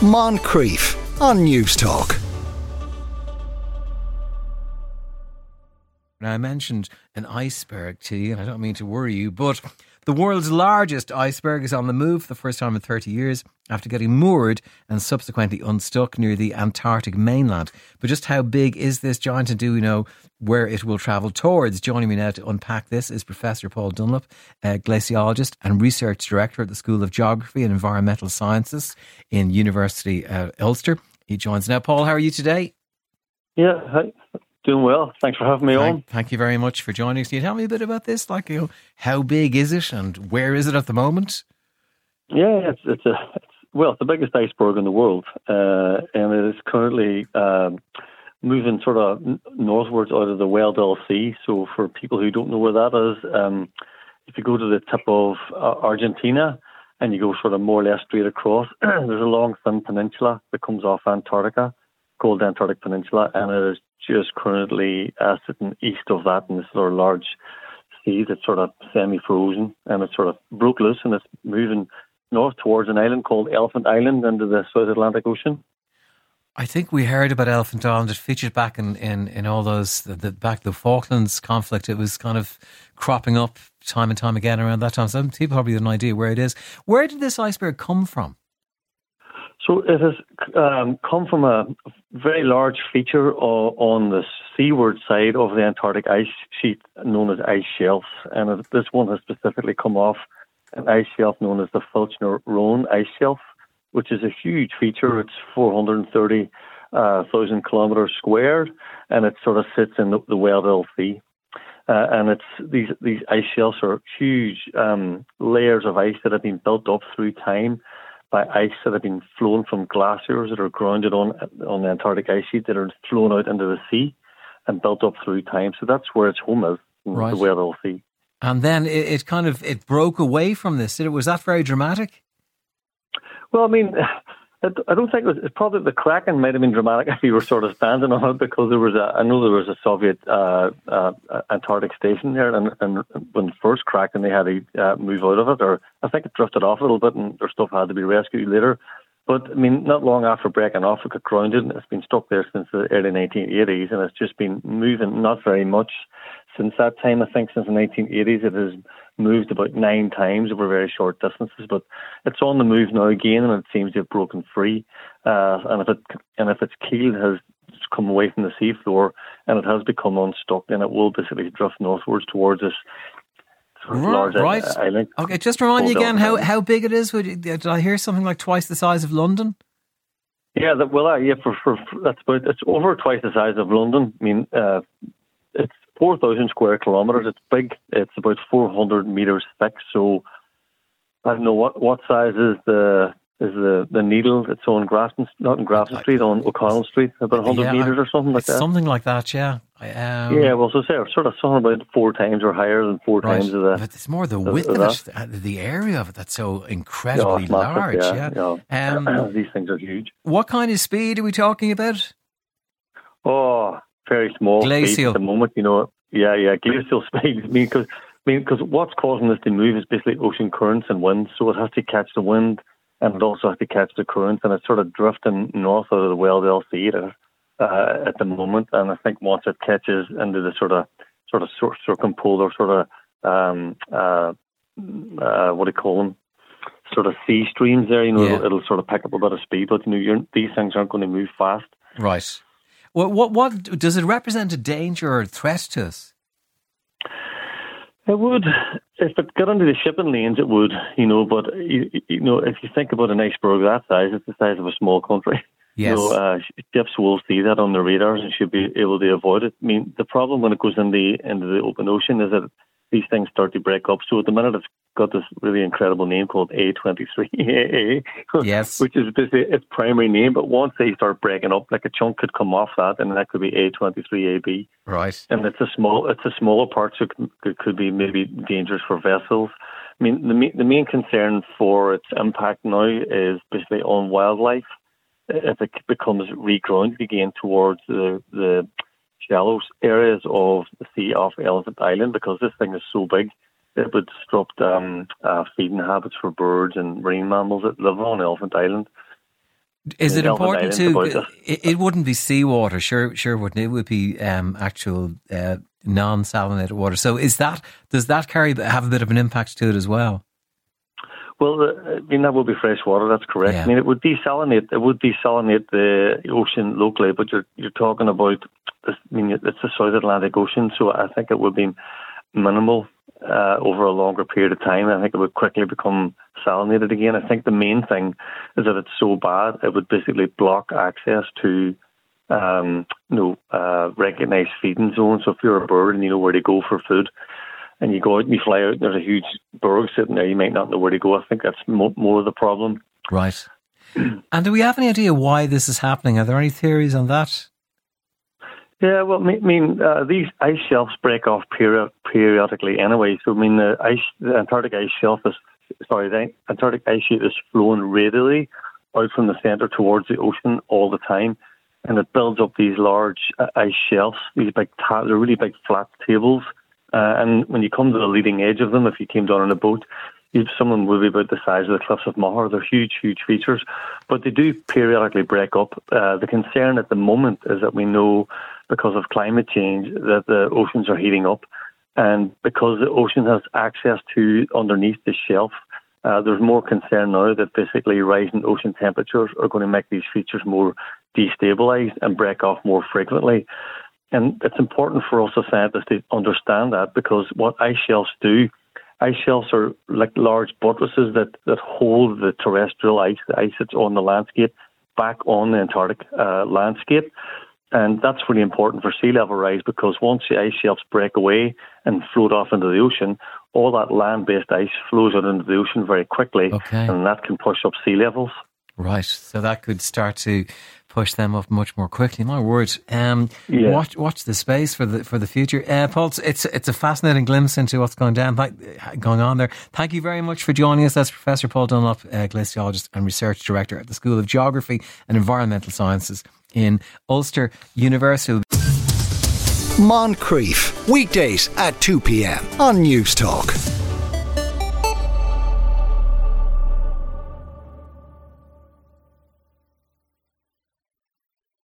Moncrieff on Newstalk. Now, I mentioned an iceberg to you, and I don't mean to worry you, but the world's largest iceberg is on the move for the first time in 30 years after getting moored and subsequently unstuck near the Antarctic mainland. But just how big is this giant and do we know where it will travel towards? Joining me now to unpack this is Professor Paul Dunlop, a glaciologist and research director at the School of Geography and Environmental Sciences in University uh, Ulster. He joins now. Paul, how are you today? Yeah, hi. Doing well. Thanks for having me thank, on. Thank you very much for joining us. Can you tell me a bit about this? Like, you know, how big is it and where is it at the moment? Yeah, it's it's a it's, well, it's the biggest iceberg in the world, uh, and it is currently um, moving sort of northwards out of the Weddell Sea. So, for people who don't know where that is, um, if you go to the tip of uh, Argentina and you go sort of more or less straight across, there's a long thin peninsula that comes off Antarctica called the Antarctic Peninsula, and it is just currently uh, sitting east of that in this sort of large sea that's sort of semi-frozen, and it's sort of broke loose and it's moving north towards an island called Elephant Island into the South Atlantic Ocean. I think we heard about Elephant Island. It featured back in, in, in all those, the, the, back the Falklands conflict. It was kind of cropping up time and time again around that time. So people probably have an idea where it is. Where did this iceberg come from? So it has um, come from a very large feature on the seaward side of the Antarctic ice sheet known as ice shelves. And this one has specifically come off an ice shelf known as the Filchner-Ronne ice shelf, which is a huge feature. It's 430,000 uh, kilometers squared, and it sort of sits in the, the Weddell Sea. Uh, and it's these these ice shelves are huge um, layers of ice that have been built up through time by ice that have been flown from glaciers that are grounded on on the Antarctic ice sheet that are flown out into the sea and built up through time. So that's where its home is, right. the Weddell Sea. And then it, it, kind of it broke away from this. Was that very dramatic? Well, I mean, I don't think it was. It's probably the cracking might have been dramatic if you were sort of standing on it because there was a. I know there was a Soviet uh, uh, Antarctic station there, and, and when first cracked, and they had to uh, move out of it, or I think it drifted off a little bit, and their stuff had to be rescued later. But I mean, not long after breaking off, it got grounded, and it's been stuck there since the early 1980s, and it's just been moving not very much since that time. I think since the 1980s, it has moved about nine times over very short distances, but it's on the move now again, and it seems to have broken free. Uh, and if it and if its keel has come away from the seafloor and it has become unstuck, then it will basically drift northwards towards sort of large right. island. Okay, just remind me again how, how big it is. Would you, did I hear something like twice the size of London? Yeah, that, well, uh, yeah, for, for, for, that's about it's over twice the size of London. I mean, uh, 4,000 square kilometres. It's big. It's about 400 metres thick. So I don't know what, what size is the is the, the needle that's on Grafton, not in Grafton Street, on O'Connell Street, about 100 yeah, metres or something like that. Something like that, yeah. Um, yeah, well, so say sort of something about four times or higher than four right. times of that. But it's more the width of, of it, uh, the area of it that's so incredibly yeah, large. Massive, yeah, yeah. Um, these things are huge. What kind of speed are we talking about? Oh, very small glacial. at the moment. You know, yeah, yeah, glacial speed. I mean, because I mean, because what's causing this to move is basically ocean currents and winds. So it has to catch the wind, and it also has to catch the currents, and it's sort of drifting north out of the Weddell Sea uh, at the moment. And I think once it catches into the sort of sort of circumpolar sort of um, uh, uh, what do you call them? Sort of sea streams there, you know, yeah. it'll, it'll, sort of pick up a bit of speed, but you know, these things aren't going to move fast. Right. What, what, what does it represent a danger or a threat to us? It would, if it got into the shipping lanes, it would, you know. But you, you know, if you think about an iceberg that size, it's the size of a small country. Yes. So uh, ships will see that on their radars and should be able to avoid it. I mean, the problem when it goes in the into the open ocean is that these things start to break up. So at the minute, it's got this really incredible name called A23AA, yes. which is basically its primary name. But once they start breaking up, like a chunk could come off that, and that could be A23AB. Right. And it's a small, it's a smaller part, so it could be maybe dangerous for vessels. I mean, the the main concern for its impact now is basically on wildlife. If it becomes regrounded again towards the the shallow areas of the sea off Elephant Island because this thing is so big. It would disrupt um, uh, feeding habits for birds and marine mammals that live on Elephant Island. Is it important to? It, it wouldn't be seawater, sure, sure wouldn't it? It would be um, actual uh, non-salinated water. So, is that does that carry have a bit of an impact to it as well? Well, uh, I mean that would be fresh water. That's correct. Yeah. I mean it would desalinate. It would desalinate the ocean locally, but you're you're talking about. I mean, it's the South Atlantic Ocean, so I think it would be minimal uh, over a longer period of time. I think it would quickly become salinated again. I think the main thing is that it's so bad, it would basically block access to. Um, you know, uh, recognized feeding zones. So if you're a bird and you know where to go for food, and you go out and you fly out, and there's a huge berg sitting there, you might not know where to go. I think that's mo- more of the problem. Right. and do we have any idea why this is happening? Are there any theories on that? Yeah, well, I mean, uh, these ice shelves break off peri- periodically anyway. So, I mean, the ice, the Antarctic ice shelf is, sorry, the Antarctic ice sheet is flowing radially out from the centre towards the ocean all the time, and it builds up these large uh, ice shelves. These big, ta- they're really big flat tables, uh, and when you come to the leading edge of them, if you came down on a boat, some of them would be about the size of the cliffs of Moher. They're huge, huge features, but they do periodically break up. Uh, the concern at the moment is that we know because of climate change that the oceans are heating up, and because the ocean has access to underneath the shelf. Uh, there's more concern now that basically rising ocean temperatures are going to make these features more destabilized and break off more frequently. And it's important for us as scientists to understand that because what ice shelves do, ice shelves are like large buttresses that, that hold the terrestrial ice, the ice that's on the landscape, back on the Antarctic uh, landscape. And that's really important for sea level rise because once the ice shelves break away and float off into the ocean, all that land based ice flows out into the ocean very quickly. Okay. And that can push up sea levels. Right. So that could start to push them up much more quickly. My words, Um, Yeah. Watch watch the space for the for the future. Uh, Paul, it's- it's it's a fascinating glimpse into what's going down Thank- going on there. Thank you very much for joining us. That's Professor Paul Dunlop, uh, glaciologist and research director at the School of Geography and Environmental Sciences in Ulster University. Moncrieff, weekdays at 2 p.m. on Newstalk.